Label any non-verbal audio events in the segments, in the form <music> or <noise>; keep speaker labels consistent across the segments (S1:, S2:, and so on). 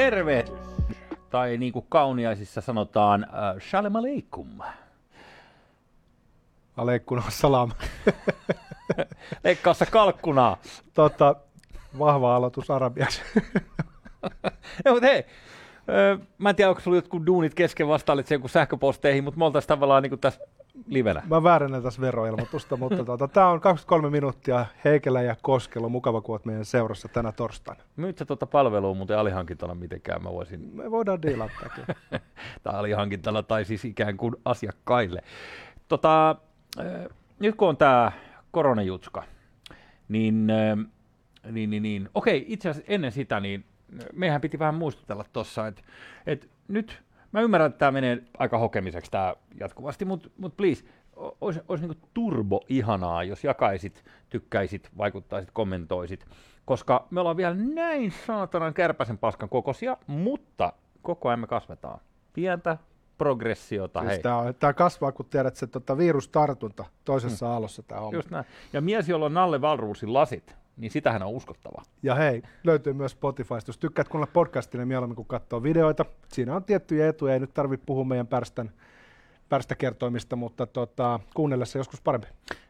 S1: terve! Tai niin kuin kauniaisissa sanotaan, uh, shalom aleikum.
S2: Aleikkuna salam. <laughs>
S1: Leikkaassa kalkkunaa.
S2: tota, vahva aloitus arabiaksi. <laughs>
S1: ja, mutta hei, öö, mä en tiedä, onko sulla jotkut duunit kesken vastailit sen sähköposteihin, mutta me oltaisiin tavallaan niin kuin tässä livenä.
S2: Mä väärennän tässä veroilmoitusta, <laughs> mutta tota, tämä on 23 minuuttia Heikelä ja Koskelo. Mukava, kun olet meidän seurassa tänä torstaina.
S1: Myyt sä tuota palvelua muuten alihankintana mitenkään? Mä voisin...
S2: Me voidaan diilata <laughs>
S1: tai alihankintana tai siis ikään kuin asiakkaille. Tota, nyt kun on tämä koronajutska, niin, niin, niin, niin okei, itse asiassa ennen sitä, niin mehän piti vähän muistutella tuossa, että, että nyt mä ymmärrän, että tämä menee aika hokemiseksi tämä jatkuvasti, mutta mut please, olisi, olisi niin turbo ihanaa, jos jakaisit, tykkäisit, vaikuttaisit, kommentoisit, koska me ollaan vielä näin saatanan kärpäsen paskan kokoisia, mutta koko ajan me kasvetaan. Pientä progressiota.
S2: Siis Tämä, tämä kasvaa, kun tiedät, että tota virustartunta toisessa hmm. aallossa tämä on.
S1: Just näin. Ja mies, jolla on Nalle Valruusin lasit, niin sitähän on uskottava.
S2: Ja hei, löytyy myös Spotifysta. Jos tykkäät kuunnella niin mieluummin kun katsoo videoita. Siinä on tiettyjä etuja, ei nyt tarvitse puhua meidän pärstän, pärstäkertoimista, mutta tota, kuunnella se joskus parempi.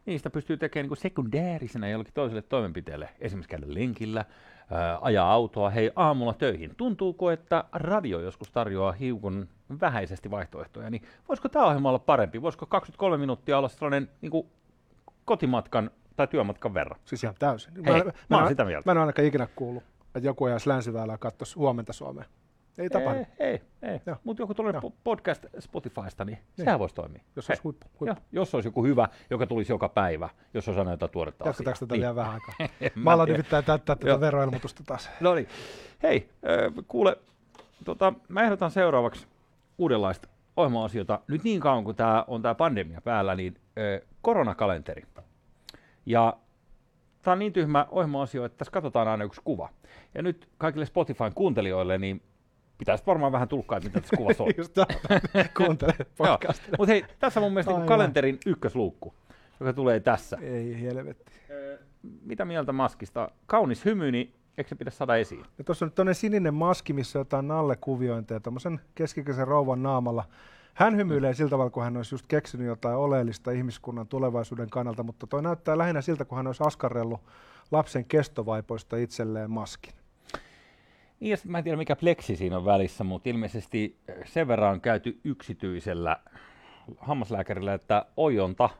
S1: Niistä pystyy tekemään niin sekundäärisenä jollekin toiselle toimenpiteelle. Esimerkiksi käydä lenkillä, ää, ajaa autoa, hei aamulla töihin. Tuntuuko, että radio joskus tarjoaa hiukan vähäisesti vaihtoehtoja, niin voisiko tämä ohjelma olla parempi? Voisiko 23 minuuttia olla sellainen niin kuin kotimatkan tai työmatkan verran.
S2: Siis ihan täysin.
S1: Hei, mä, mä, mä, sitä mieltä.
S2: Mä en ole ainakaan ikinä kuullut, että joku ajaisi länsiväylää katsoisi huomenta Suomeen. Ei tapahdu.
S1: Ei, ei. Mutta joku tulee podcast Spotifysta, niin, niin. sehän voisi toimia.
S2: Jos olisi huippu. huippu.
S1: Jo, jos olisi joku hyvä, joka tulisi joka päivä, jos olisi aina jotain tuoretta
S2: Jatketaanko tätä niin. vielä vähän aikaa? <laughs> mä alan nimittäin täyttää tätä veroilmoitusta taas. <laughs>
S1: No niin. Hei, kuule, tota, mä ehdotan seuraavaksi uudenlaista ohjelma-asioita. Nyt niin kauan kuin tämä on tämä pandemia päällä, niin koronakalenteri. Ja tämä on niin tyhmä ohjelma-asio, että tässä katsotaan aina yksi kuva. Ja nyt kaikille Spotifyn kuuntelijoille, niin pitäisi varmaan vähän tulkkaa, että mitä tässä kuvassa on. <laughs>
S2: Just <laughs> kuuntele podcastia.
S1: Mutta hei, tässä on mun mielestä niin kalenterin ykkösluukku, joka tulee tässä.
S2: Ei helvetti.
S1: Mitä mieltä maskista? Kaunis hymy, niin eikö se pitäisi saada esiin?
S2: Ja tuossa on nyt sininen maski, missä on jotain nallekuviointeja, tuommoisen keskikäisen rouvan naamalla. Hän hymyilee siltä tavalla, kun hän olisi just keksinyt jotain oleellista ihmiskunnan tulevaisuuden kannalta, mutta toi näyttää lähinnä siltä, kun hän olisi askarrellut lapsen kestovaipoista itselleen maskin.
S1: Niin, ja mä en tiedä mikä pleksi siinä on välissä, mutta ilmeisesti sen verran on käyty yksityisellä hammaslääkärillä, että ojonta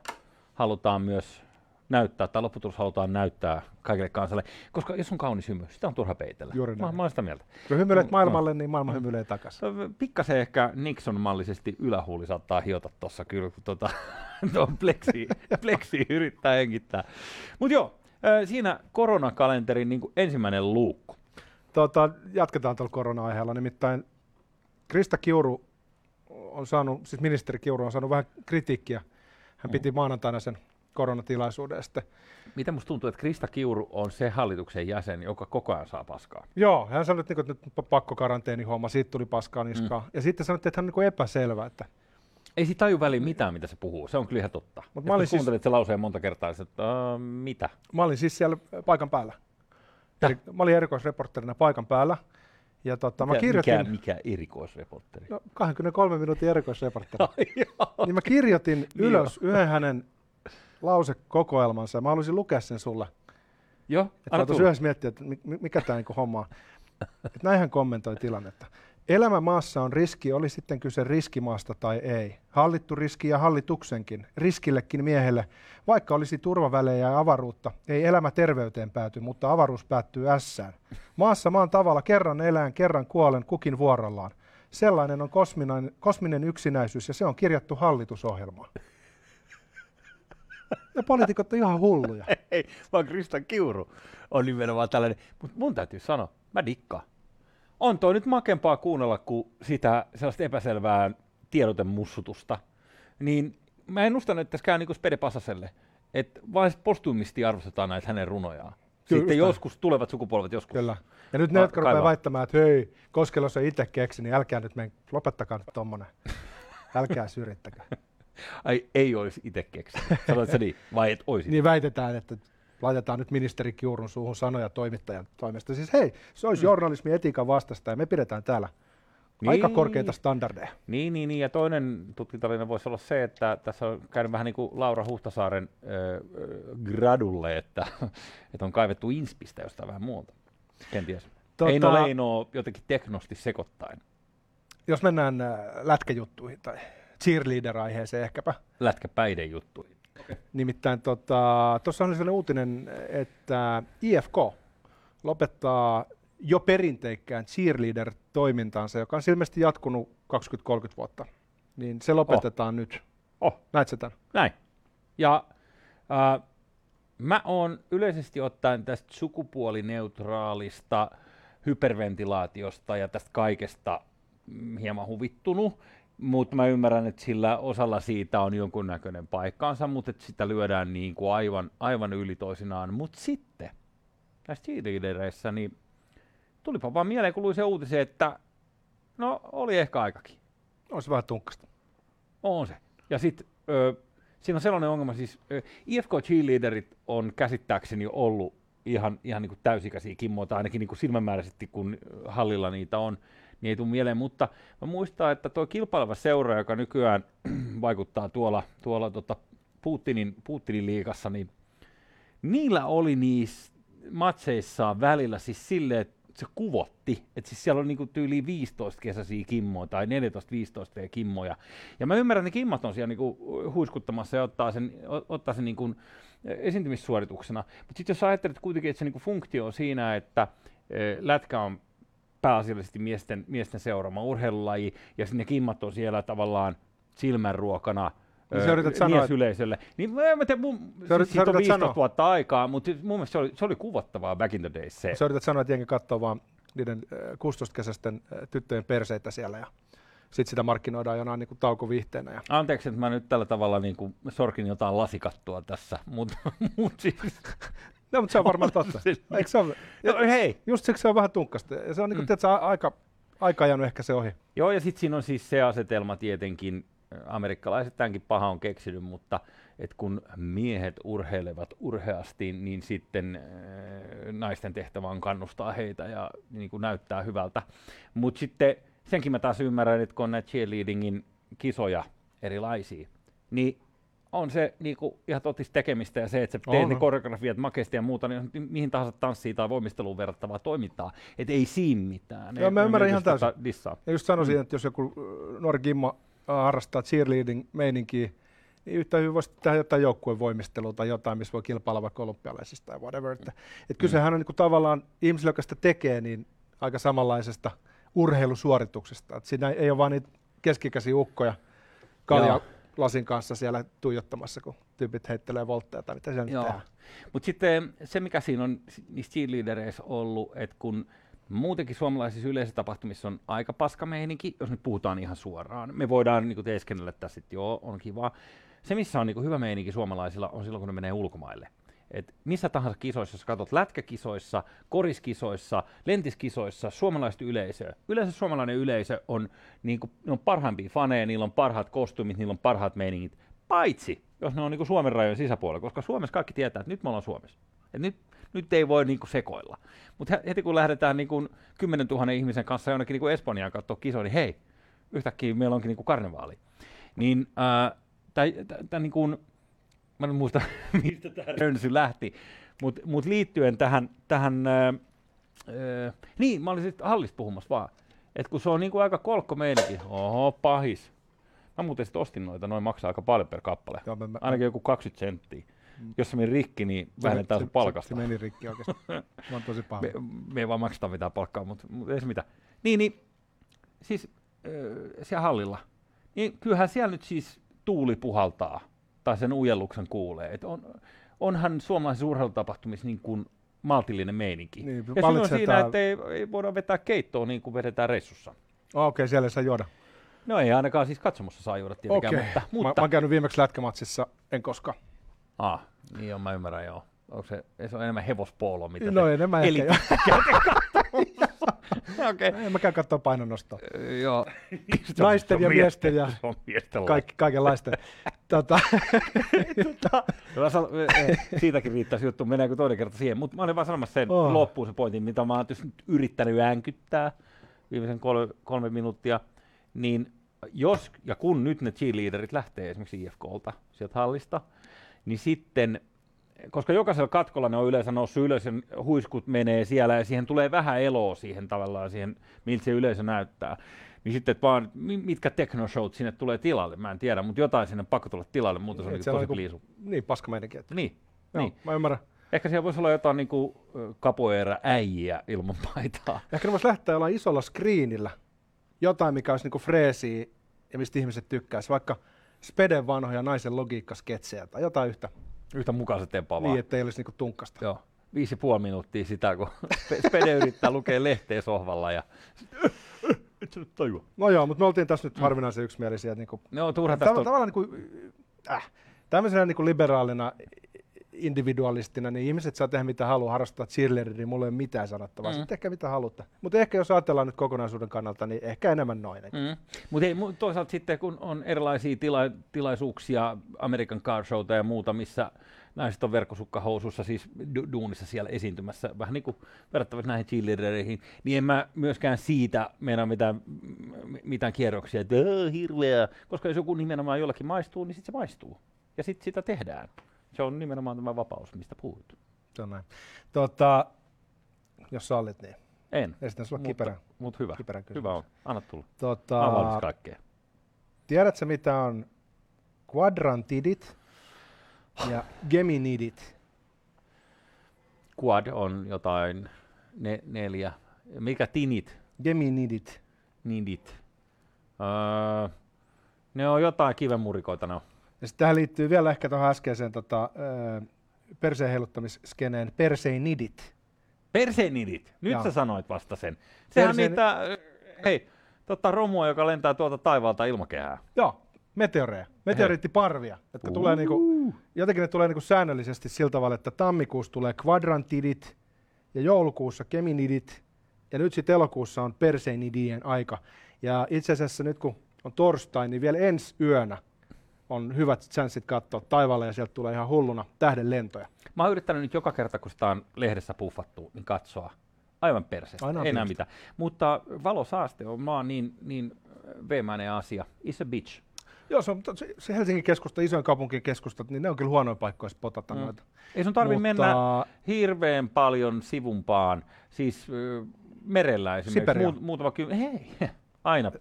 S1: halutaan myös näyttää, tai lopputulos halutaan näyttää kaikille kansalle, koska jos on kaunis hymy, sitä on turha peitellä.
S2: Juuri näin.
S1: Mä, mä olen sitä mieltä.
S2: Kun hymyilet no, maailmalle, no. niin maailma hymyilee takaisin.
S1: Pikkasen ehkä Nixon-mallisesti ylähuuli saattaa hiota tuossa kyllä, kun <laughs> tuota, tuon pleksi, pleksi yrittää hengittää. Mutta joo, siinä koronakalenterin niin kuin ensimmäinen luukku.
S2: Tota, jatketaan tuolla korona-aiheella, nimittäin Krista Kiuru on saanut, siis ministeri Kiuru on saanut vähän kritiikkiä. Hän piti maanantaina sen koronatilaisuuden sitten.
S1: Mitä musta tuntuu, että Krista Kiuru on se hallituksen jäsen, joka koko ajan saa paskaa?
S2: Joo, hän sanoi, että nyt pakko homma, siitä tuli paskaa niskaan. Mm. Ja sitten sanoi, että hän on niin epäselvä, että
S1: ei siitä taju väliin mitään, mitä se puhuu. Se on kyllä ihan totta. Mut mä olin siis... kuuntelit se lauseen monta kertaa, että uh, mitä?
S2: Mä olin siis siellä paikan päällä. Eli, mä olin erikoisreporterina paikan päällä. Ja tota,
S1: mikä, mä kirjoitin, mikä, mikä erikoisreporteri?
S2: No, 23 minuutin erikoisreporteri. <laughs> niin mä kirjoitin ylös yhden hänen lausekokoelmansa. Mä haluaisin lukea sen sulle.
S1: Joo,
S2: että anna yhdessä miettiä, että mikä tämä niinku homma on. <laughs> Että näinhän kommentoi tilannetta. Elämä maassa on riski, oli sitten kyse riskimaasta tai ei. Hallittu riski ja hallituksenkin, riskillekin miehelle. Vaikka olisi turvavälejä ja avaruutta, ei elämä terveyteen pääty, mutta avaruus päättyy ässään. Maassa maan tavalla kerran elään, kerran kuolen, kukin vuorollaan. Sellainen on kosminen, kosminen yksinäisyys ja se on kirjattu hallitusohjelmaan. Ja poliitikot on ihan hulluja. <laughs>
S1: Ei, vaan Krista Kiuru on nimenomaan tällainen. Mutta mun täytyy sanoa, mä dikkaan. On toi nyt makempaa kuunnella kuin sitä sellaista epäselvää tiedotemussutusta. Niin mä ennustan, että tässä käy niin kuin Spede Pasaselle, että vain postumisti arvostetaan näitä hänen runojaan. Sitten Kyllä. joskus tulevat sukupolvet joskus.
S2: Kyllä. Ja nyt ne, jotka rupeaa väittämään, että hei, Koskelo se itse keksi, niin älkää nyt men, lopettakaa nyt tommonen. <laughs> Älkää syrjittäkää.
S1: Ai ei olisi itse keksinyt. Sanoit se niin, vai et olisi?
S2: niin väitetään, että laitetaan nyt ministeri Kiurun suuhun sanoja toimittajan toimesta. Siis hei, se olisi mm. journalismi etiikan vastasta ja me pidetään täällä niin. aika korkeita standardeja.
S1: Niin, niin, niin, ja toinen tutkintalinja voisi olla se, että tässä on käynyt vähän niin kuin Laura Huhtasaaren äh, gradulle, että, että on kaivettu inspistä jostain vähän muuta. Kenties. Tota, Eino Leino jotenkin teknosti sekoittain.
S2: Jos mennään lätkäjuttuihin tai cheerleader-aiheeseen ehkäpä.
S1: Lätkäpäiden juttuihin.
S2: Okay. Nimittäin tuossa tota, on sellainen uutinen, että IFK lopettaa jo perinteikkään cheerleader-toimintaansa, joka on ilmeisesti jatkunut 20-30 vuotta. Niin se lopetetaan oh. nyt.
S1: Oh.
S2: Näet sä tämän?
S1: Näin. Ja äh, mä oon yleisesti ottaen tästä sukupuolineutraalista hyperventilaatiosta ja tästä kaikesta hieman huvittunut, mutta mä ymmärrän, että sillä osalla siitä on jonkunnäköinen paikkaansa, mutta että sitä lyödään niin kuin aivan, aivan yli toisinaan. Mutta sitten näissä cheerleadereissä, niin tulipa vaan mieleen, kun luin se uutisen, että no oli ehkä aikakin.
S2: On se vähän tunkkasta.
S1: On se. Ja sitten siinä on sellainen ongelma, siis ö, IFK cheerleaderit on käsittääkseni ollut ihan, ihan niin kuin täysikäisiä kimmoita, ainakin niin kuin silmämääräisesti, kun hallilla niitä on, niin ei tule mieleen, mutta mä muistan, että tuo kilpaileva seura, joka nykyään <clears throat> vaikuttaa tuolla, tuolla tota Putinin, Putinin liikassa, niin niillä oli niissä matseissaan välillä siis silleen, että se kuvotti, että siis siellä on niinku tyyli 15 kesäisiä kimmoja tai 14-15 kimmoja. Ja mä ymmärrän, että ne kimmat on siellä niinku huiskuttamassa ja ottaa sen, ottaa sen niinku esiintymissuorituksena. Mutta sitten jos ajattelet kuitenkin, että se niinku funktio on siinä, että e, lätkä on pääasiallisesti miesten, miesten seuraama urheilulaji, ja sinne kimmat on siellä tavallaan silmänruokana niin sä yrität sanoa, yleisölle. Niin mä tiedän, mun, sä yrität, siitä on 15 sanoa. vuotta aikaa, mutta mun mielestä se oli, se oli kuvattavaa back in the days. Se.
S2: Sä yrität sanoa, että jengi katsoo vaan niiden 16-kesäisten tyttöjen perseitä siellä ja sitten sitä markkinoidaan jonain niin taukovihteenä. Ja...
S1: Anteeksi, että mä nyt tällä tavalla niin kuin sorkin jotain lasikattua tässä, mutta <laughs> mut siis...
S2: No, mutta se on varmaan totta. <laughs> siis, Eikö se ole?
S1: No, hei.
S2: Just siksi se on vähän tunkkasta. Ja se on niin kuin, mm. tiedätkö, aika, aika ajanut ehkä se ohi.
S1: Joo, ja sitten siinä on siis se asetelma tietenkin, amerikkalaiset tämänkin paha on keksinyt, mutta että kun miehet urheilevat urheasti, niin sitten äh, naisten tehtävä on kannustaa heitä ja niin kuin näyttää hyvältä. Mutta sitten senkin mä taas ymmärrän, että kun on näitä cheerleadingin kisoja erilaisia, niin on se niinku ihan totis tekemistä ja se, että sä teet ne koreografiat makeasti ja muuta, niin mihin tahansa tanssiin tai voimisteluun verrattavaa toimintaa. Että ei siinä mitään.
S2: Joo, mä ymmärrän ihan täysin. Tota ja just sanoisin, mm. että jos joku nuori gimma harrastaa cheerleading-meininkiä, niin yhtä hyvin voisi tehdä jotain joukkueen voimistelua tai jotain, missä voi kilpailla vaikka olympialaisista tai whatever. Että, et kysehän on niin kuin tavallaan ihmisillä, joka sitä tekee, niin aika samanlaisesta urheilusuorituksesta. Et siinä ei ole vain niitä keskikäisiä ukkoja kalja lasin kanssa siellä tuijottamassa, kun tyypit heittelee voltteja tai mitä siellä Joo.
S1: Mutta sitten se, mikä siinä on niissä cheerleadereissa ollut, että kun Muutenkin suomalaisissa yleisötapahtumissa on aika paska meininki, jos nyt puhutaan ihan suoraan. Me voidaan niin teeskennellä tässä, että joo, on kiva. Se, missä on niin hyvä meininki suomalaisilla, on silloin, kun ne menee ulkomaille. Et missä tahansa kisoissa, jos katsot lätkäkisoissa, koriskisoissa, lentiskisoissa, suomalaista yleisöä. Yleensä suomalainen yleisö on, niin kuin, ne on parhaimpia faneja, niillä on parhaat kostyymit, niillä on parhaat meiningit. Paitsi, jos ne on niin Suomen rajojen sisäpuolella, koska Suomessa kaikki tietää, että nyt me ollaan Suomessa. Et nyt nyt ei voi niinku sekoilla. Mutta heti kun lähdetään niinku 10 000 ihmisen kanssa jonnekin niinku Espanjaan katsoa kisoa, niin hei, yhtäkkiä meillä onkin niinku karnevaali. Niin tämä niinku, mä en muista, <laughs> mistä tämä rönsy lähti, mutta mut liittyen tähän, tähän ää, niin, mä olin sitten hallista puhumassa vaan, että kun se on niinku aika kolkko meidänkin, oho, pahis. Mä muuten sitten ostin noita, noin maksaa aika paljon per kappale, Joo, mä, mä, Ainakin joku 20 senttiä. Mm. Jos se meni rikki, niin vähennetään sun palkasta.
S2: Se, se, meni rikki oikeasti. <laughs> Mä oon tosi paha.
S1: Me, me ei vaan makseta mitään palkkaa, mutta, mutta ei se mitään. Niin, niin siis äh, siellä hallilla, niin kyllähän siellä nyt siis tuuli puhaltaa, tai sen ujelluksen kuulee. Et on, onhan suomalaisissa urheilutapahtumissa niin kuin maltillinen meininki. Niin, ja on siinä, että ei, ei voida vetää keittoa niin kuin vedetään reissussa.
S2: Okei, okay, siellä saa juoda.
S1: No ei ainakaan siis katsomossa saa juoda tietenkään, okay. mutta, mutta...
S2: Mä, mä oon käynyt viimeksi lätkämatsissa, en koskaan.
S1: Ah, niin on, mä ymmärrän joo. Onko se, se on enemmän hevospoolo, mitä
S2: No enemmän
S1: eli
S2: ehkä <laughs> <laughs>
S1: Okei.
S2: En mäkään katsoa painonnostoa.
S1: Joo.
S2: Naisten ja miesten ja
S1: Se on miesten
S2: Kaik, kaikenlaista. tota, <laughs> tota,
S1: sanon, eh, siitäkin riittäisi juttu, mennäänkö toinen kerta siihen. Mutta mä olin vaan sanomassa sen
S2: Oh.
S1: loppuun se pointin, mitä mä oon nyt yrittänyt äänkyttää viimeisen kolme, kolme minuuttia. Niin jos ja kun nyt ne cheerleaderit lähtee esimerkiksi IFKlta sieltä hallista, niin sitten, koska jokaisella katkolla ne on yleensä noussut ylös ja huiskut menee siellä ja siihen tulee vähän eloa siihen tavallaan, siihen, miltä se yleisö näyttää. Niin sitten vaan, mi- mitkä technoshowt sinne tulee tilalle, mä en tiedä, mutta jotain sinne pakko tulla tilalle, muuten se on
S2: Niin,
S1: niin
S2: on
S1: tosi
S2: niinku-
S1: kliisu.
S2: niin, paska. Että.
S1: Niin,
S2: Joo,
S1: niin.
S2: mä ymmärrän.
S1: Ehkä siellä voisi olla jotain niinku kapoeera äijiä ilman paitaa.
S2: Ehkä ne voisi lähteä olla isolla screenillä. Jotain, mikä olisi niinku freesiä ja mistä ihmiset tykkäisi. Vaikka Speden vanhoja naisen logiikkasketsejä tai jotain yhtä.
S1: Yhtä mukaisen tempaa vaan.
S2: Niin, ettei olisi niinku tunkkasta.
S1: Joo. Viisi puoli minuuttia sitä, kun <laughs> Spede yrittää lukea lehteä sohvalla ja et sä nyt tajua.
S2: No joo, mutta me oltiin tässä nyt harvinaisen yksimielisiä. että Niinku,
S1: No turha
S2: tav-
S1: tästä on.
S2: tavallaan niinku, äh, tämmöisenä niinku liberaalina individualistina, niin ihmiset saa tehdä mitä haluaa, harrastaa cheerleaderia, niin mulla ei ole mitään sanottavaa.
S1: Mm.
S2: Sitten ehkä mitä haluatte. Mutta ehkä jos ajatellaan nyt kokonaisuuden kannalta, niin ehkä enemmän noin. Mm.
S1: Mutta mu- toisaalta sitten, kun on erilaisia tila- tilaisuuksia, American Car Showta ja muuta, missä naiset on verkkosukkahousussa, siis du- duunissa siellä esiintymässä, vähän niin kuin verrattavasti näihin cheerleadereihin, niin en mä myöskään siitä mennä mitään, mitään kierroksia, että "Aa, hirveä, koska jos joku nimenomaan jollakin maistuu, niin sitten se maistuu. Ja sitten sitä tehdään. Se on nimenomaan tämä vapaus, mistä puhut.
S2: Se on näin. Tota, jos sallit, niin
S1: En,
S2: esitän sulle
S1: mutta,
S2: kiperän,
S1: mutta hyvä.
S2: kysymyksen.
S1: Hyvä on. Anna tulla. Mä
S2: Tota,
S1: valmis kaikkeen.
S2: tiedätkö mitä on quadrantidit ja geminidit?
S1: Quad on jotain ne, neljä. Mikä tinit?
S2: Geminidit.
S1: Nidit. Öö, ne on jotain kivenmurikoita ne on.
S2: Ja sitten tähän liittyy vielä ehkä tuohon äskeiseen tota, perseen heiluttamisskeneen perseinidit.
S1: Perseenidit. Nyt
S2: Joo.
S1: sä sanoit vasta sen. Sehän on
S2: Perseen-
S1: niitä, hei, tota romua, joka lentää tuolta taivaalta ilmakehää.
S2: Joo, meteoreja, meteoriittiparvia, jotka tulee niinku, jotenkin ne tulee niinku säännöllisesti sillä tavalla, että tammikuussa tulee quadrantidit ja joulukuussa geminidit ja nyt sitten elokuussa on perseinidien aika. Ja itse asiassa nyt kun on torstai, niin vielä ensi yönä on hyvät chanssit katsoa taivaalle ja sieltä tulee ihan hulluna tähden lentoja.
S1: Mä oon yrittänyt nyt joka kerta, kun sitä on lehdessä puffattu, niin katsoa. Aivan perseestä,
S2: Aina on
S1: ei enää mitään. Mutta valosaaste on maan niin, niin veemäinen asia. It's a bitch.
S2: Joo, se, on, se, Helsingin keskusta, isojen kaupunkien keskustat, niin ne on kyllä huonoja paikkoja spotata
S1: Mm.
S2: noita.
S1: Ei sun tarvi
S2: Mutta-
S1: mennä hirveän paljon sivumpaan, siis ö, merellä esimerkiksi,
S2: Siberia.
S1: muut, muutama kymmen, hei, <laughs> aina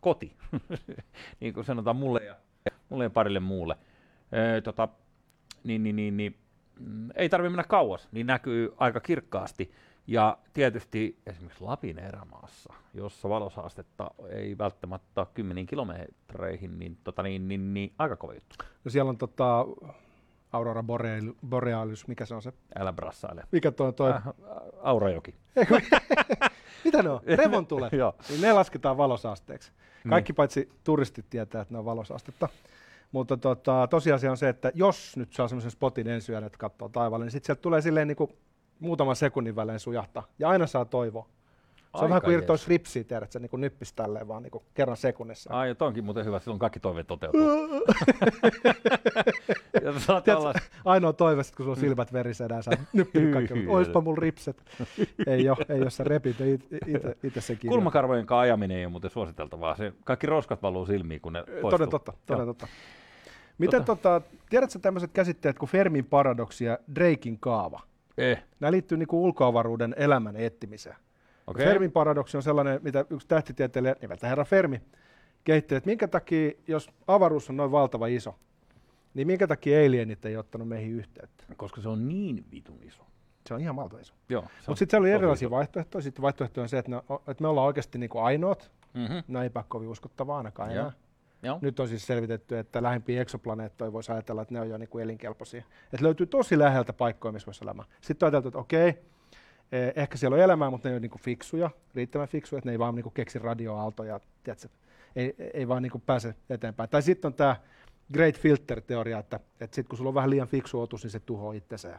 S1: koti, <laughs> niin kuin sanotaan mulle ja, mulle ja parille muulle. Ö, tota, niin, niin, niin, niin, mm, ei tarvitse mennä kauas, niin näkyy aika kirkkaasti. Ja tietysti esimerkiksi Lapin erämaassa, jossa valosaastetta ei välttämättä kymmeniin kilometreihin, niin, tota, niin, niin, niin aika kova juttu.
S2: No siellä on tota, Aurora Boreal- Borealis, mikä se on se?
S1: Älä brassaile.
S2: Mikä toi, toi
S1: Äh, Aurajoki. <laughs>
S2: mitä ne on? <laughs> Revontulet. Niin ne lasketaan valosaasteeksi.
S1: Niin.
S2: Kaikki paitsi turistit tietää, että ne on valosaastetta. Mutta tota, tosiasia on se, että jos nyt saa semmoisen spotin ensi yönä, että katsoo taivaalle, niin sitten sieltä tulee silleen niin kuin muutaman sekunnin välein sujahtaa. Ja aina saa toivoa. Se on vähän kuin irtoisi ripsiä, tiedät, että se niin nyppisi tälleen vaan niin kuin kerran sekunnissa.
S1: Ai, toi onkin muuten hyvä, silloin kaikki toiveet toteutuu. <laughs> ja
S2: Tiedätkö,
S1: olla,
S2: ainoa toive, kun sulla on silmät verisenä ja sä nyppinyt kaikki, oispa mulla ripset. ei ole, ei ole, sä repit itse sen kiinni.
S1: kulmakarvojen kanssa ajaminen ei ole muuten suositeltavaa. Se, kaikki roskat valuu silmiin, kun ne poistuu.
S2: Toden totta, toden totta. Miten
S1: Tota-
S2: tota, tiedätkö tämmöiset käsitteet kuin Fermin paradoksi ja Drakein kaava?
S1: Eh,
S2: Nämä liittyy niin ulkoavaruuden elämän etsimiseen. Okay. Fermin paradoksi on sellainen, mitä yksi tähtitieteilijä nimeltä herra Fermi kehitti, että minkä takia, jos avaruus on noin valtava iso, niin minkä takia alienit ei ottanut meihin yhteyttä?
S1: Koska se on niin vitun iso.
S2: Se on ihan valtava iso. Mutta sitten siellä oli erilaisia
S1: iso.
S2: vaihtoehtoja. Sitten vaihtoehto on se, että, ne, että me ollaan oikeasti niin kuin ainoat.
S1: Mhm.
S2: No eipä kovin uskottavaa ainakaan enää.
S1: Joo.
S2: Nyt on siis selvitetty, että lähimpiä eksoplaneettoja voisi ajatella, että ne on jo niin kuin elinkelpoisia. Että löytyy tosi läheltä paikkoja, missä voisi elämää. Sitten on ajateltu, että okei, eh, ehkä siellä on elämää, mutta ne ei ole niin kuin fiksuja, riittävän fiksuja, että ne ei vaan niin kuin keksi radioaaltoja, tiedätkö, ei, ei vaan niin kuin pääse eteenpäin. Tai sitten on tämä Great Filter-teoria, että, että sitten kun sulla on vähän liian fiksu otus, niin se tuhoaa itsensä ja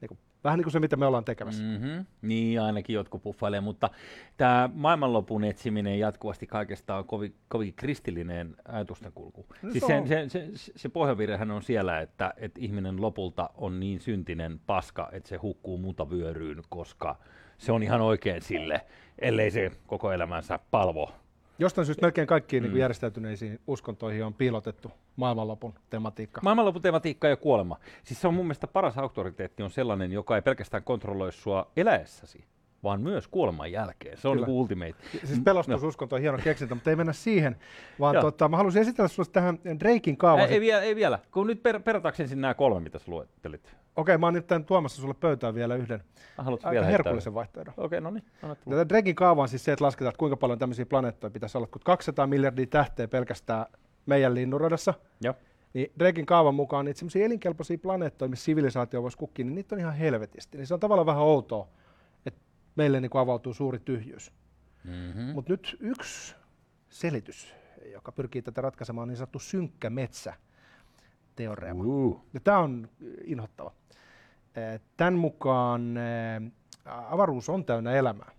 S2: niin kuin Vähän niin kuin se, mitä me ollaan tekemässä.
S1: Mm-hmm. Niin, ainakin jotkut puffailee, mutta tämä maailmanlopun etsiminen jatkuvasti kaikesta on kovin, kovin kristillinen ajatustenkulku.
S2: No
S1: siis
S2: se
S1: se,
S2: on-
S1: se, se, pohjavirrehän on siellä, että, että ihminen lopulta on niin syntinen paska, että se hukkuu muuta vyöryyn, koska se on ihan oikein sille, ellei se koko elämänsä palvo.
S2: Jostain syystä melkein kaikkiin
S1: Mm.
S2: niin järjestäytyneisiin uskontoihin on piilotettu maailmanlopun tematiikka.
S1: Maailmanlopun tematiikka ja kuolema. Siis se on mun mielestä paras auktoriteetti on sellainen, joka ei pelkästään kontrolloi sua eläessäsi, vaan myös kuoleman jälkeen. Se on
S2: Kyllä.
S1: niin ultimate.
S2: Siis pelastususkonto on hieno keksintö, mutta ei mennä siihen, vaan
S1: Joo.
S2: tota, mä haluaisin esitellä sinulle tähän Drakein kaavan.
S1: Ei, ei, vielä, ei vielä, kun nyt per, perataanko ensin nämä kolme, mitä sä luettelit.
S2: Okei, mä oon nyt tuomassa sulle pöytään vielä yhden
S1: Haluatko
S2: aika
S1: vielä
S2: herkullisen vaihtoehdon.
S1: Okei, no niin.
S2: Tätä Drakein kaava on siis se, että lasketaan, että kuinka paljon tämmöisiä planeettoja pitäisi olla, kun 200 miljardia tähteä pelkästään meidän linnunradassa,
S1: Joo.
S2: niin Drakein kaavan mukaan niitä semmoisia elinkelpoisia planeettoja, missä sivilisaatio voisi kukkia, niin niitä on ihan helvetisti. Niin se on tavallaan vähän outoa, meille niin avautuu suuri tyhjyys.
S1: Mm-hmm.
S2: Mutta nyt yksi selitys, joka pyrkii tätä ratkaisemaan, on niin sanottu synkkä metsä teoreema.
S1: Uh.
S2: Ja tämä on inhottava. Tämän mukaan avaruus on täynnä elämää,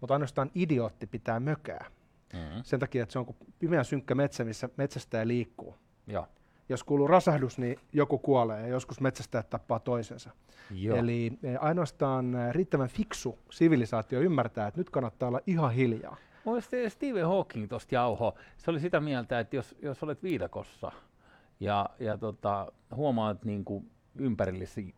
S2: mutta ainoastaan idiootti pitää mökää.
S1: Mm-hmm.
S2: Sen takia, että se on kuin pimeä synkkä metsä, missä metsästäjä liikkuu.
S1: Joo.
S2: Jos kuuluu rasahdus, niin joku kuolee ja joskus metsästäjät tappaa toisensa.
S1: Joo.
S2: Eli eh, ainoastaan eh, riittävän fiksu sivilisaatio ymmärtää, että nyt kannattaa olla ihan hiljaa.
S1: Mun mielestä Stephen Hawking tuosta jauho, se oli sitä mieltä, että jos, jos olet viidakossa ja, ja tota, huomaat niin kuin ympärillesi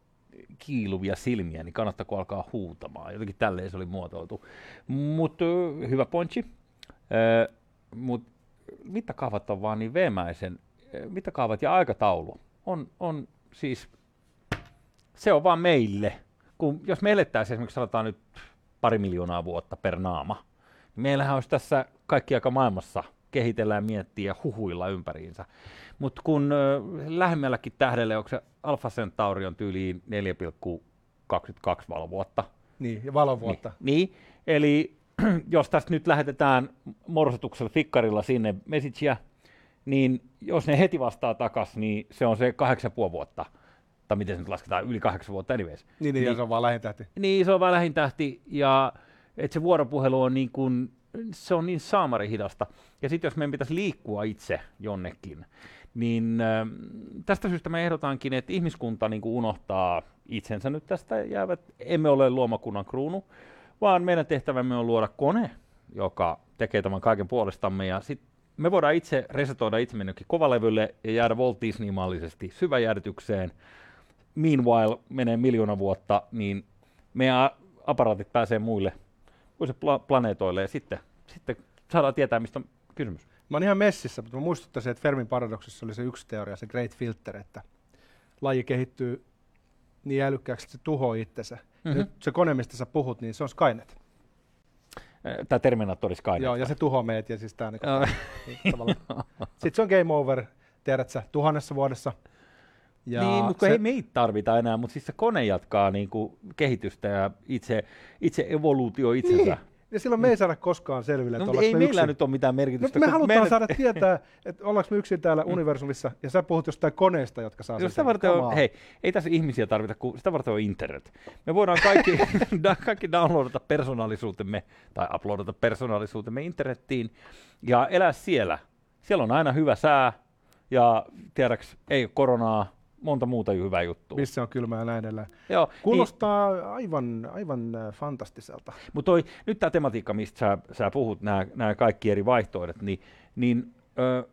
S1: kiiluvia silmiä, niin kannattaako alkaa huutamaan. Jotenkin tälleen se oli muotoiltu. Mutta hyvä pointsi. Mutta mittakaavat on vaan niin veemäisen. Mittakaavat ja aikataulu on, on siis, se on vaan meille. Kun, jos me elettäisiin esimerkiksi sanotaan nyt pari miljoonaa vuotta per naama, niin meillähän olisi tässä kaikki aika maailmassa kehitellään, miettiä huhuilla ympäriinsä. Mutta kun ö, lähemmälläkin tähdelle, onko se Alpha Centauri on tyyliin 4,22 valovuotta,
S2: Niin, ja valovuotta.
S1: niin, niin, eli <clears throat> jos tästä nyt lähetetään morsotuksella fikkarilla sinne messagea, niin jos ne heti vastaa takas, niin se on se kahdeksan puoli vuotta. Tai miten se nyt lasketaan, yli kahdeksan vuotta anyways.
S2: Niin, niin, ja se on vaan lähintähti.
S1: Niin, se on vähän lähintähti ja että se vuoropuhelu on niin kuin, se on niin saamari hidasta. Ja sitten jos meidän pitäisi liikkua itse jonnekin, niin äh, tästä syystä me ehdotankin, että ihmiskunta niin unohtaa itsensä nyt tästä jäävät. Emme ole luomakunnan kruunu, vaan meidän tehtävämme on luoda kone, joka tekee tämän kaiken puolestamme ja sitten me voidaan itse resetoida itsemme jonnekin kovalevylle ja jäädä Walt Disney-mallisesti syväjärjetykseen. Meanwhile menee miljoona vuotta, niin meidän aparaatit pääsee muille, muille pla- planeetoille ja sitten, sitten saadaan tietää, mistä on kysymys.
S2: Mä oon ihan messissä, mutta mä muistuttaisin, että Fermin paradoksissa oli se yksi teoria, se Great Filter, että laji kehittyy niin älykkääksi, että se tuhoaa itsensä. Mm-hmm.
S1: Mhm.
S2: Nyt se kone, mistä sä puhut, niin se on Skynet.
S1: Tämä Terminator Skynet.
S2: Joo, ja se tuhoaa meidät, ja siis tää
S1: Joo.
S2: niin <laughs> tavallaan. Sitten se on game over, tiedät sä, tuhannessa vuodessa.
S1: Ja niin, mutta
S2: se,
S1: ei meitä tarvita enää, mutta siis se kone jatkaa niin kuin kehitystä ja itse, itse evoluutio itsensä.
S2: Niin, ja silloin me ei saada koskaan selville, että
S1: No, ei
S2: me
S1: meillä
S2: yksin.
S1: nyt ole mitään
S2: No,
S1: merkitystä.
S2: me
S1: kun
S2: halutaan
S1: meidän-
S2: saada tietää, että ollaanko me yksin täällä universumissa, ja sä puhut jostain koneista, jotka saa sen
S1: sitä varten on, hei, ei tässä ihmisiä tarvita, kun sitä varten on internet. Me voidaan kaikki, <laughs> <laughs> kaikki downloadata persoonallisuutemme tai uploadata persoonallisuutemme internettiin ja elää siellä. Siellä on aina hyvä sää ja tiedäks, ei ole koronaa, monta muuta hyvää juttua.
S2: Missä on kylmää ja näin edelleen.
S1: Joo, niin,
S2: Kuulostaa aivan, aivan äh, fantastiselta.
S1: mutta nyt tämä tematiikka, mistä sä, sä puhut, nämä kaikki eri vaihtoehdot, niin, niin ö,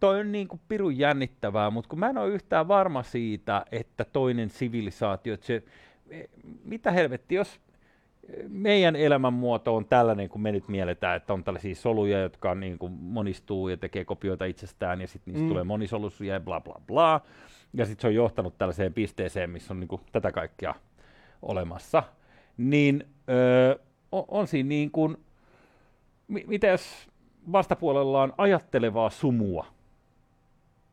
S1: toi on niin kuin pirun jännittävää, mutta kun mä en ole yhtään varma siitä, että toinen sivilisaatio, että se, e, mitä helvetti, jos meidän elämänmuoto on tällainen, kun me nyt mielletään, että on tällaisia soluja, jotka niin kuin monistuu ja tekee kopioita itsestään, ja sitten niistä
S2: mm.
S1: tulee monisolusuja ja bla bla bla, ja sitten se on johtanut tällaiseen pisteeseen, missä on niin kuin tätä kaikkea olemassa, niin öö, on, on siinä niin kuin, mi- mitä jos vastapuolella on ajattelevaa sumua,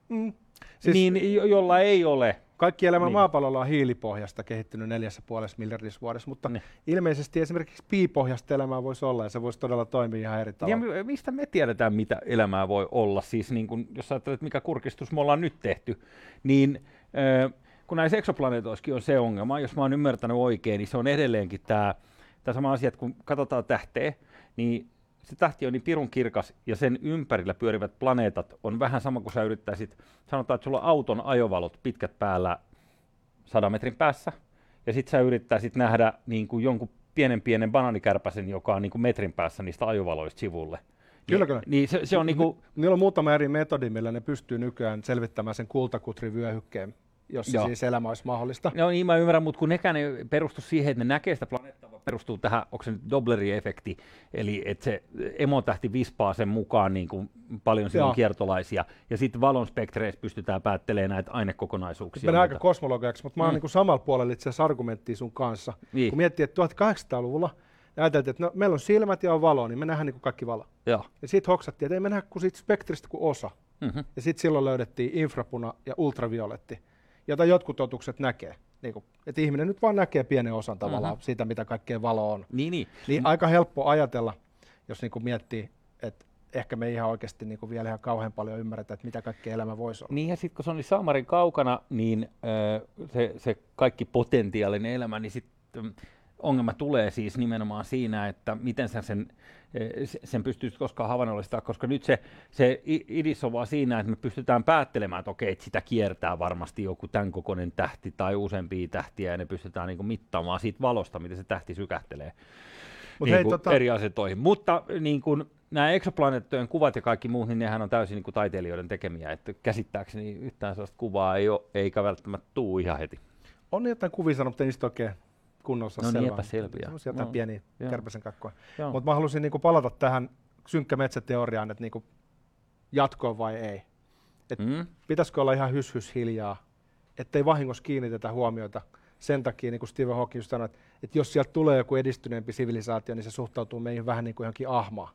S2: Mm.
S1: siis, niin, jo, jolla ei ole.
S2: Kaikki elämä
S1: Niin.
S2: maapallolla on hiilipohjasta kehittynyt neljässä puolessa miljardissa vuodessa, mutta
S1: Niin.
S2: ilmeisesti esimerkiksi piipohjasta elämää voisi olla ja se voisi todella toimia ihan eri
S1: Ja
S2: tavalla.
S1: mi- mistä me tiedetään, mitä elämää voi olla? Siis niin kun, jos ajattelet, mikä kurkistus me ollaan nyt tehty, niin kun näissä eksoplaneetoissakin on se ongelma, jos mä oon ymmärtänyt oikein, niin se on edelleenkin tämä sama asia, että kun katsotaan tähteä, niin se tähti on niin pirun kirkas ja sen ympärillä pyörivät planeetat on vähän sama kuin sä yrittäisit, sanotaan, että sulla on auton ajovalot pitkät päällä sadan metrin päässä, ja sitten sä yrittäisit nähdä niin kuin jonkun pienen pienen banaanikärpäsen, joka on niin kuin metrin päässä niistä ajovaloista sivulle.
S2: Kyllä, kyllä.
S1: Niin se, se on niin kuin...
S2: Niillä on muutama eri metodi, millä ne pystyy nykyään selvittämään sen kultakutrivyöhykkeen, jos Joo. siis elämä olisi mahdollista.
S1: No niin, mä ymmärrän, mutta kun nekään ei perustu siihen, että ne näkee sitä planeettaa, perustuu tähän, onko se nyt Dobleri-efekti, eli että se emotähti vispaa sen mukaan niin kuin paljon siinä on kiertolaisia, ja sitten valon spektreissä pystytään päättelemään näitä ainekokonaisuuksia.
S2: Mennään aika kosmologiaksi, mutta mä oon mm. niin samalla puolella itse asiassa argumenttia sun kanssa. Niin. Kun miettii, että 1800-luvulla ja ajateltiin, että no, meillä on silmät ja on valo, niin me nähdään niin kuin kaikki valo.
S1: Joo.
S2: Ja sitten hoksattiin, että ei me nähdä kuin siitä spektristä kuin osa. Mm-hmm. Ja sitten silloin löydettiin infrapuna ja ultravioletti, jota jotkut otukset näkee. Niin kuin, että ihminen nyt vaan näkee pienen osan tavallaan mm-hmm. siitä, mitä kaikkea valo on.
S1: Niin, niin.
S2: niin mm. aika helppo ajatella, jos niin kuin miettii, että ehkä me ihan oikeasti niin kuin vielä ihan kauhean paljon ymmärretä, että mitä kaikkea elämä voisi olla.
S1: Niin ja sitten kun se on niin saamarin kaukana, niin äh, se, se kaikki potentiaalinen elämä, niin sitten ongelma tulee siis nimenomaan siinä, että miten sä sen, eh, sen pystyisit koskaan havainnollistaa, koska nyt se, se idis on vaan siinä, että me pystytään päättelemään, että okei, että sitä kiertää varmasti joku tämän kokoinen tähti tai useampia tähtiä, ja ne pystytään niin kuin mittaamaan siitä valosta, miten se tähti sykähtelee Mut niin hei, tota... eri asetoihin. Mutta niin kuin, nämä eksoplaneettojen kuvat ja kaikki muut, niin nehän on täysin niin kuin taiteilijoiden tekemiä, että käsittääkseni yhtään sellaista kuvaa ei ole, eikä välttämättä tuu ihan heti.
S2: On jotain kuvia sanonut, mutta ei niistä oikein kunnossa
S1: no niin epäselviä.
S2: Semmoisia no. pieniä kärpäsen kakkoja. Mutta mä halusin niinku palata tähän synkkä metsäteoriaan, että niinku jatkoa vai ei. Et mm. Pitäisikö olla ihan hys, hiljaa, ettei vahingossa kiinnitetä huomiota. Sen takia, niin kuin Stephen Hawking sanoi, että, että jos sieltä tulee joku edistyneempi sivilisaatio, niin se suhtautuu meihin vähän niin kuin johonkin ahmaa.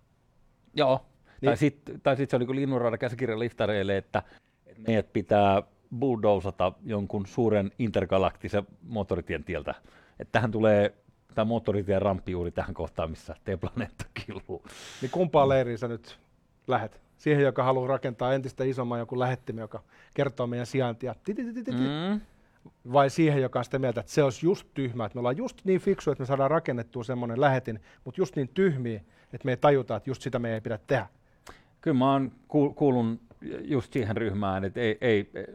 S1: Joo. Niin. Tai sitten sit se oli kuin linnunraada käsikirjan liftareille, että, että meidät pitää bulldozata jonkun suuren intergalaktisen moottoritien tieltä että tähän tulee tämä moottoritien ramppi juuri tähän kohtaan, missä T-planeetta killuu.
S2: Niin kumpaan leiriin sä nyt lähet? Siihen, joka haluaa rakentaa entistä isomman joku lähettimen, joka kertoo meidän sijaintia. Mm. Vai siihen, joka on sitä mieltä, että se olisi just tyhmä, että me ollaan just niin fiksu, että me saadaan rakennettua semmoinen lähetin, mutta just niin tyhmiä, että me ei tajuta, että just sitä me ei pidä tehdä.
S1: Kyllä mä oon kuulun just siihen ryhmään, että ei, ei, ei,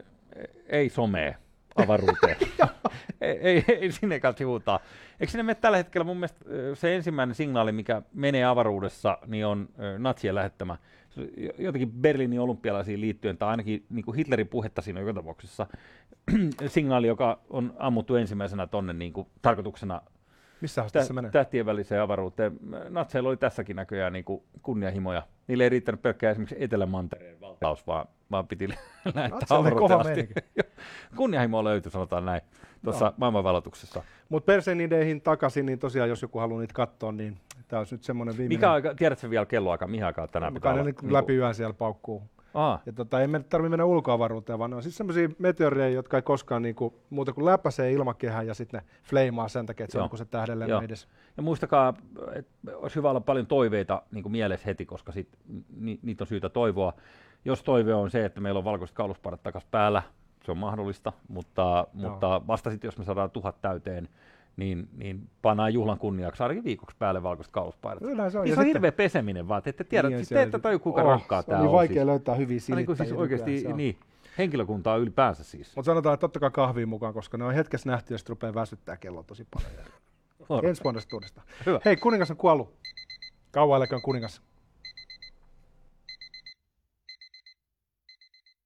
S1: ei somea avaruuteen. <laughs> ei, ei, ei sinne kanssa sivuutaan. Eikö sinne mene tällä hetkellä mun mielestä se ensimmäinen signaali, mikä menee avaruudessa, niin on natsien lähettämä jotenkin Berliinin olympialaisiin liittyen, tai ainakin niin kuin Hitlerin puhetta siinä joka tapauksessa, <clears throat> signaali, joka on ammuttu ensimmäisenä tonne niin kuin, tarkoituksena
S2: missä tä- se menee?
S1: Tähtien väliseen avaruuteen. Natseilla oli tässäkin näköjään niin kuin kunnianhimoja. Niille ei riittänyt pelkkää esimerkiksi Etelämantereen valtaus, vaan, vaan piti <laughs> lähettää avaruuteen asti. <laughs> Kunnianhimoa löytyi, sanotaan näin, tuossa no. maailmanvalotuksessa.
S2: Mutta Persenideihin takaisin, niin tosiaan jos joku haluaa niitä katsoa, niin tämä olisi nyt semmoinen viimeinen.
S1: Mikä aika, tiedätkö vielä kelloaika, mihin aikaan tänään pitää olla?
S2: Niin läpi yön siellä paukkuu Aa. Ja tota, ei tarvitse mennä ulkoavaruuteen, vaan ne on siis sellaisia meteoreja, jotka ei koskaan niinku, muuta kuin läpäisee ilmakehään ja sitten ne fleimaa sen takia, että se on kuin se tähden edes.
S1: Ja muistakaa, että olisi hyvä olla paljon toiveita niin mielessä heti, koska sit, ni, niitä on syytä toivoa. Jos toive on se, että meillä on valkoiset kaulusparat takaisin päällä, se on mahdollista, mutta, mutta vasta sitten, jos me saadaan tuhat täyteen, niin, niin pannaan juhlan kunniaksi ainakin viikoksi päälle valkoiset kauspaidat.
S2: Kyllä se on.
S1: Niin se on hirveä peseminen vaan, te ette tiedä, niin, te ette tajua kuinka oh, rankkaa tämä on.
S2: Niin vaikea siis. löytää hyviä
S1: silittäjiä. Niin siis oikeasti, niin, henkilökuntaa ylipäänsä siis.
S2: Mutta sanotaan, että totta kai kahviin mukaan, koska ne on hetkessä nähty sitten rupeaa väsyttää kello tosi paljon. <laughs> Ensi vuonna uudestaan. Hei, kuningas on kuollut. Kauan kuningas.